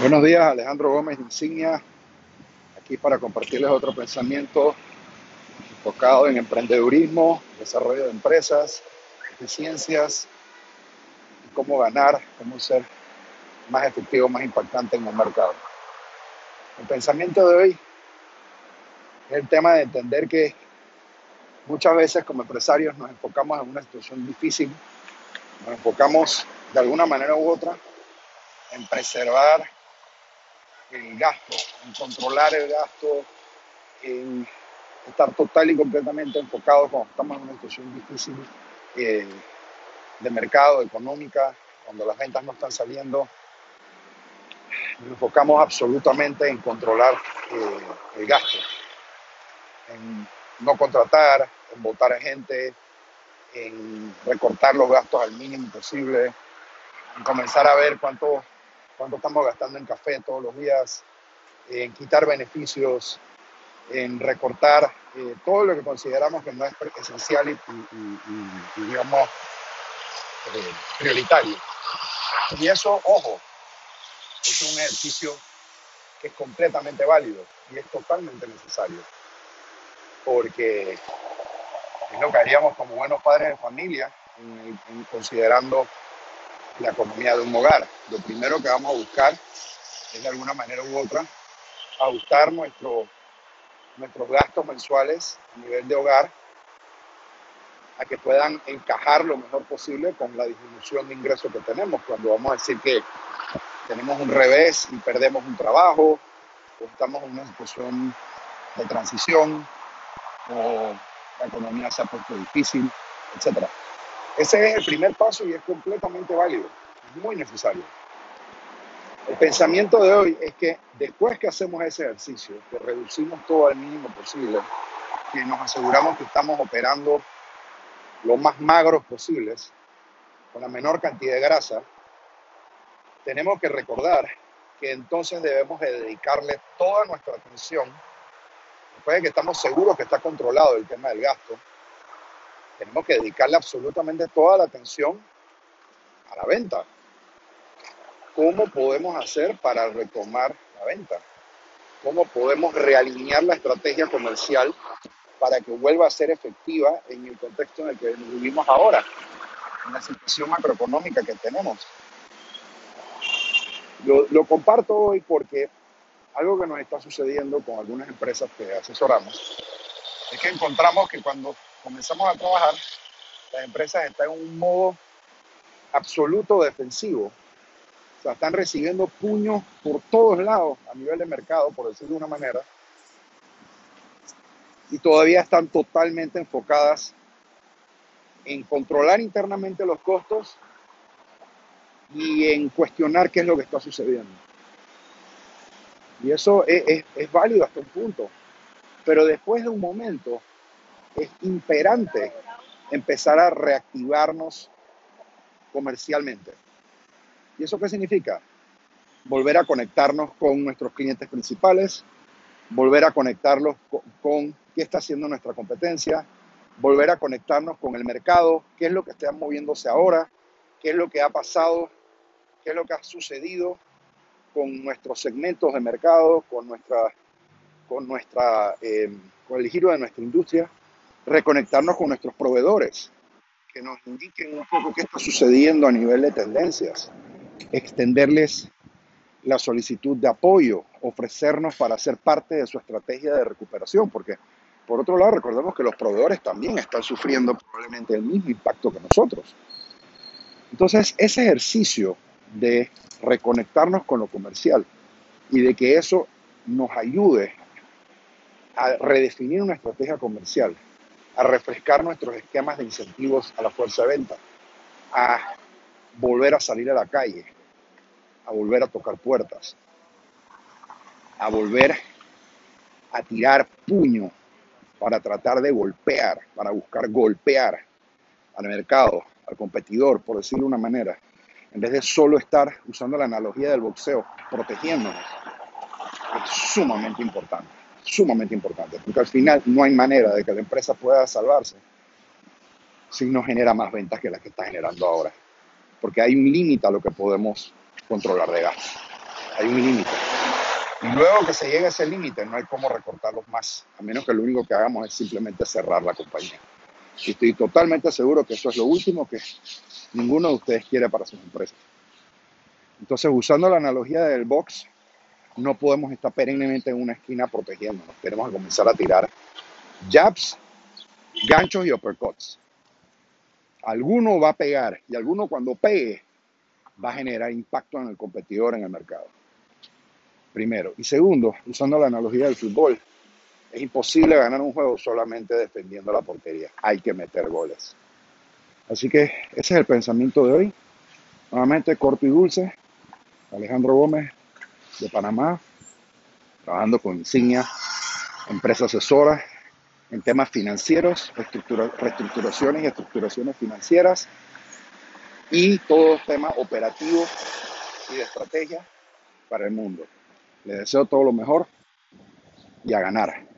Buenos días, Alejandro Gómez Insignia, aquí para compartirles otro pensamiento enfocado en emprendedurismo, desarrollo de empresas, eficiencias, y cómo ganar, cómo ser más efectivo, más impactante en el mercado. El pensamiento de hoy es el tema de entender que muchas veces como empresarios nos enfocamos en una situación difícil, nos enfocamos de alguna manera u otra en preservar el gasto, en controlar el gasto, en estar total y completamente enfocado cuando estamos en una situación difícil eh, de mercado, económica, cuando las ventas no están saliendo. Nos enfocamos absolutamente en controlar eh, el gasto, en no contratar, en votar a gente, en recortar los gastos al mínimo posible, en comenzar a ver cuánto cuánto estamos gastando en café todos los días, en quitar beneficios, en recortar eh, todo lo que consideramos que no es esencial y, digamos, eh, prioritario. Y eso, ojo, es un ejercicio que es completamente válido y es totalmente necesario, porque es lo haríamos como buenos padres de familia, considerando la economía de un hogar. Lo primero que vamos a buscar es de alguna manera u otra ajustar nuestro, nuestros gastos mensuales a nivel de hogar a que puedan encajar lo mejor posible con la disminución de ingresos que tenemos. Cuando vamos a decir que tenemos un revés y perdemos un trabajo, o estamos en una situación de transición, o la economía se ha puesto difícil, etcétera. Ese es el primer paso y es completamente válido, es muy necesario. El pensamiento de hoy es que después que hacemos ese ejercicio, que reducimos todo al mínimo posible, que nos aseguramos que estamos operando lo más magros posibles, con la menor cantidad de grasa, tenemos que recordar que entonces debemos de dedicarle toda nuestra atención, después de que estamos seguros que está controlado el tema del gasto, tenemos que dedicarle absolutamente toda la atención a la venta. ¿Cómo podemos hacer para retomar la venta? ¿Cómo podemos realinear la estrategia comercial para que vuelva a ser efectiva en el contexto en el que vivimos ahora, en la situación macroeconómica que tenemos? Lo, lo comparto hoy porque algo que nos está sucediendo con algunas empresas que asesoramos es que encontramos que cuando comenzamos a trabajar, las empresas están en un modo absoluto defensivo. O sea, están recibiendo puños por todos lados a nivel de mercado, por decirlo de una manera, y todavía están totalmente enfocadas en controlar internamente los costos y en cuestionar qué es lo que está sucediendo. Y eso es, es válido hasta un punto. Pero después de un momento, es imperante empezar a reactivarnos comercialmente. ¿Y eso qué significa? Volver a conectarnos con nuestros clientes principales, volver a conectarlos con, qué está haciendo nuestra competencia, volver a conectarnos con el mercado, qué es lo que está moviéndose ahora, qué es lo que ha pasado, qué es lo que ha sucedido con nuestros segmentos de mercado, con, nuestra, con, nuestra, eh, con el giro de nuestra industria reconectarnos con nuestros proveedores, que nos indiquen un poco qué está sucediendo a nivel de tendencias, extenderles la solicitud de apoyo, ofrecernos para ser parte de su estrategia de recuperación, porque por otro lado recordemos que los proveedores también están sufriendo probablemente el mismo impacto que nosotros. Entonces, ese ejercicio de reconectarnos con lo comercial y de que eso nos ayude a redefinir una estrategia comercial a refrescar nuestros esquemas de incentivos a la fuerza de venta, a volver a salir a la calle, a volver a tocar puertas, a volver a tirar puño para tratar de golpear, para buscar golpear al mercado, al competidor, por decirlo de una manera, en vez de solo estar usando la analogía del boxeo, protegiéndonos, es sumamente importante sumamente importante, porque al final no hay manera de que la empresa pueda salvarse si no genera más ventas que las que está generando ahora, porque hay un límite a lo que podemos controlar de gasto. Hay un límite. Y luego que se llegue a ese límite, no hay cómo recortarlos más, a menos que lo único que hagamos es simplemente cerrar la compañía. Y estoy totalmente seguro que eso es lo último que ninguno de ustedes quiere para sus empresas. Entonces, usando la analogía del box, no podemos estar perennemente en una esquina protegiéndonos. Tenemos que comenzar a tirar jabs, ganchos y uppercuts. Alguno va a pegar y alguno cuando pegue va a generar impacto en el competidor en el mercado. Primero. Y segundo, usando la analogía del fútbol, es imposible ganar un juego solamente defendiendo la portería. Hay que meter goles. Así que ese es el pensamiento de hoy. Nuevamente corto y dulce. Alejandro Gómez de Panamá, trabajando con Insignia, empresa asesora en temas financieros, reestructuraciones y estructuraciones financieras y todos temas operativos y de estrategia para el mundo. Les deseo todo lo mejor y a ganar.